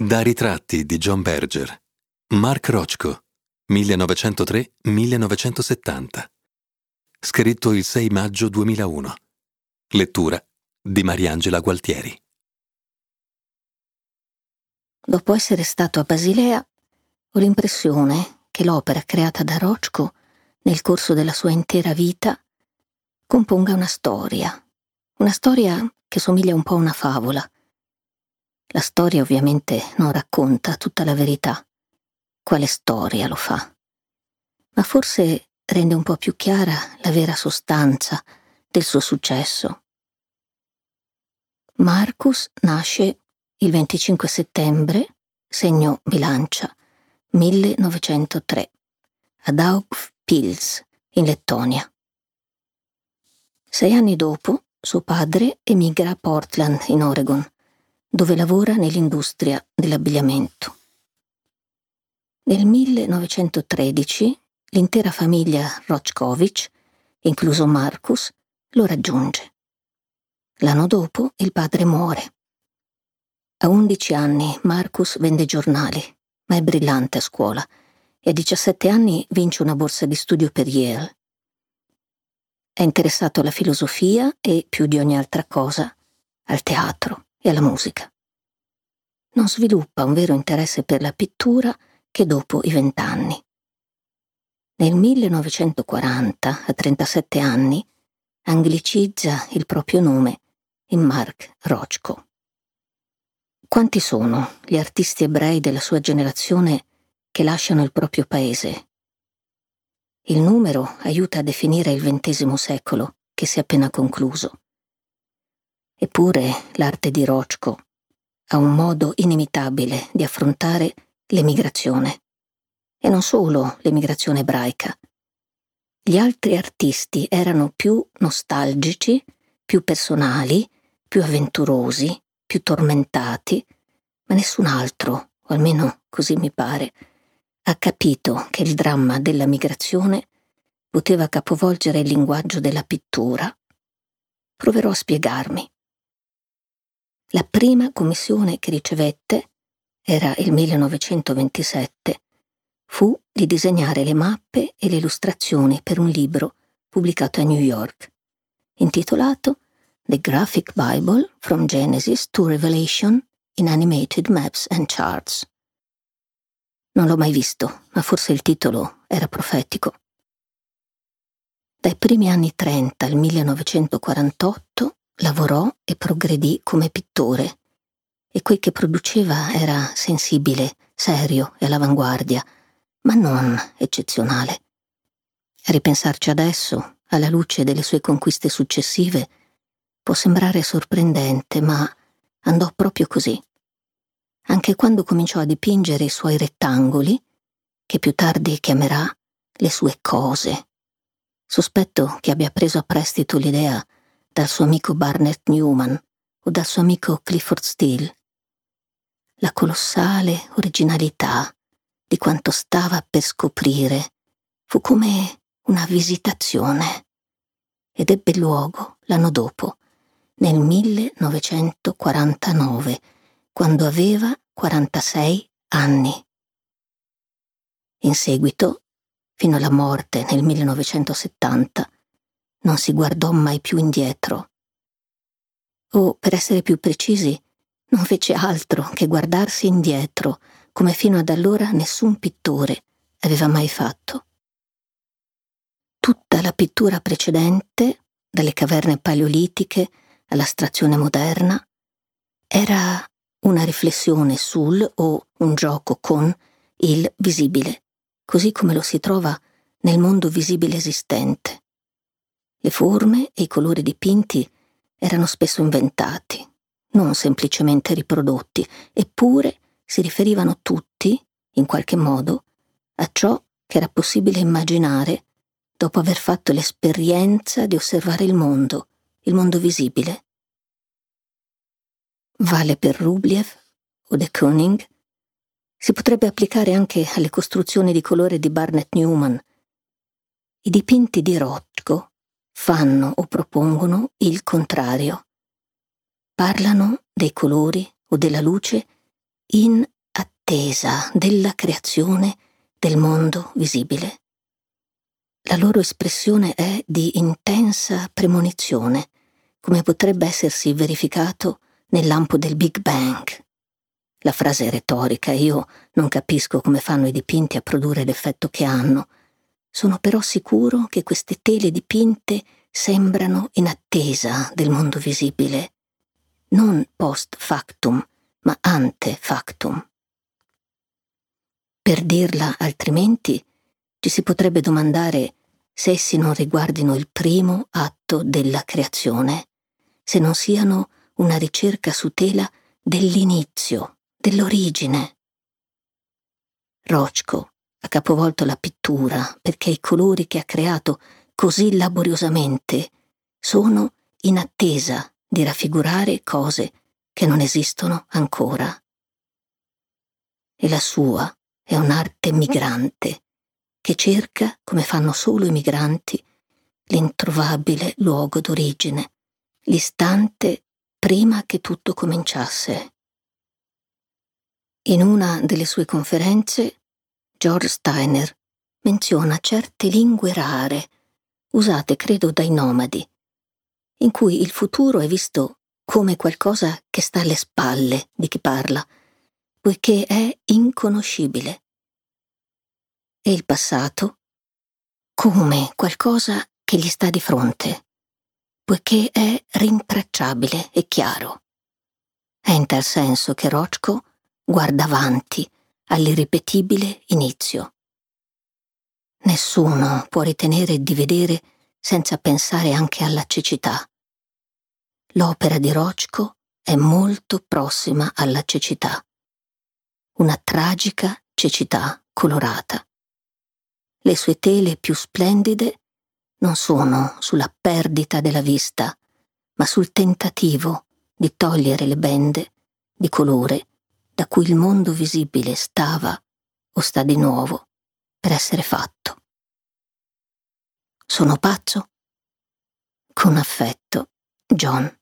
Da ritratti di John Berger. Mark Rochko, 1903-1970. Scritto il 6 maggio 2001. Lettura di Mariangela Gualtieri. Dopo essere stato a Basilea, ho l'impressione che l'opera creata da Rochko nel corso della sua intera vita componga una storia, una storia che somiglia un po' a una favola. La storia ovviamente non racconta tutta la verità. Quale storia lo fa? Ma forse rende un po' più chiara la vera sostanza del suo successo. Marcus nasce il 25 settembre, segno bilancia, 1903, a Daugavpils, in Lettonia. Sei anni dopo, suo padre emigra a Portland, in Oregon, dove lavora nell'industria dell'abbigliamento. Nel 1913 l'intera famiglia Rochkovich, incluso Marcus, lo raggiunge. L'anno dopo il padre muore. A 11 anni Marcus vende giornali, ma è brillante a scuola e a 17 anni vince una borsa di studio per Yale. È interessato alla filosofia e, più di ogni altra cosa, al teatro e alla musica. Non sviluppa un vero interesse per la pittura che dopo i vent'anni. Nel 1940, a 37 anni, anglicizza il proprio nome in Mark Rochko. Quanti sono gli artisti ebrei della sua generazione che lasciano il proprio paese il numero aiuta a definire il XX secolo che si è appena concluso. Eppure l'arte di Rochko ha un modo inimitabile di affrontare l'emigrazione. E non solo l'emigrazione ebraica. Gli altri artisti erano più nostalgici, più personali, più avventurosi, più tormentati, ma nessun altro, o almeno così mi pare, ha capito che il dramma della migrazione poteva capovolgere il linguaggio della pittura. Proverò a spiegarmi. La prima commissione che ricevette, era il 1927, fu di disegnare le mappe e le illustrazioni per un libro pubblicato a New York, intitolato The Graphic Bible from Genesis to Revelation in Animated Maps and Charts. Non l'ho mai visto, ma forse il titolo era profetico. Dai primi anni 30 al 1948 lavorò e progredì come pittore e quel che produceva era sensibile, serio e all'avanguardia, ma non eccezionale. Ripensarci adesso, alla luce delle sue conquiste successive, può sembrare sorprendente, ma andò proprio così anche quando cominciò a dipingere i suoi rettangoli, che più tardi chiamerà le sue cose. Sospetto che abbia preso a prestito l'idea dal suo amico Barnett Newman o dal suo amico Clifford Steele. La colossale originalità di quanto stava per scoprire fu come una visitazione ed ebbe luogo l'anno dopo, nel 1949, quando aveva 46 anni. In seguito, fino alla morte nel 1970, non si guardò mai più indietro. O, per essere più precisi, non fece altro che guardarsi indietro, come fino ad allora nessun pittore aveva mai fatto. Tutta la pittura precedente, dalle caverne paleolitiche all'astrazione moderna, era una riflessione sul o un gioco con il visibile, così come lo si trova nel mondo visibile esistente. Le forme e i colori dipinti erano spesso inventati, non semplicemente riprodotti, eppure si riferivano tutti, in qualche modo, a ciò che era possibile immaginare dopo aver fatto l'esperienza di osservare il mondo, il mondo visibile. Vale per Rubliev o de Kooning. Si potrebbe applicare anche alle costruzioni di colore di Barnett Newman. I dipinti di Rothko fanno o propongono il contrario. Parlano dei colori o della luce in attesa della creazione del mondo visibile. La loro espressione è di intensa premonizione, come potrebbe essersi verificato nel lampo del Big Bang. La frase è retorica, io non capisco come fanno i dipinti a produrre l'effetto che hanno. Sono però sicuro che queste tele dipinte sembrano in attesa del mondo visibile, non post factum, ma ante factum. Per dirla altrimenti, ci si potrebbe domandare se essi non riguardino il primo atto della creazione, se non siano una ricerca su tela dell'inizio, dell'origine. Rochko ha capovolto la pittura perché i colori che ha creato così laboriosamente sono in attesa di raffigurare cose che non esistono ancora. E la sua è un'arte migrante che cerca, come fanno solo i migranti, l'introvabile luogo d'origine, l'istante prima che tutto cominciasse. In una delle sue conferenze, George Steiner menziona certe lingue rare, usate credo dai nomadi, in cui il futuro è visto come qualcosa che sta alle spalle di chi parla, poiché è inconoscibile. E il passato come qualcosa che gli sta di fronte, poiché è rintracciabile e chiaro. È in tal senso che Rochko guarda avanti all'irripetibile inizio. Nessuno può ritenere di vedere senza pensare anche alla cecità. L'opera di Rochko è molto prossima alla cecità. Una tragica cecità colorata. Le sue tele più splendide non sono sulla perdita della vista, ma sul tentativo di togliere le bende di colore da cui il mondo visibile stava o sta di nuovo per essere fatto. Sono pazzo? Con affetto, John.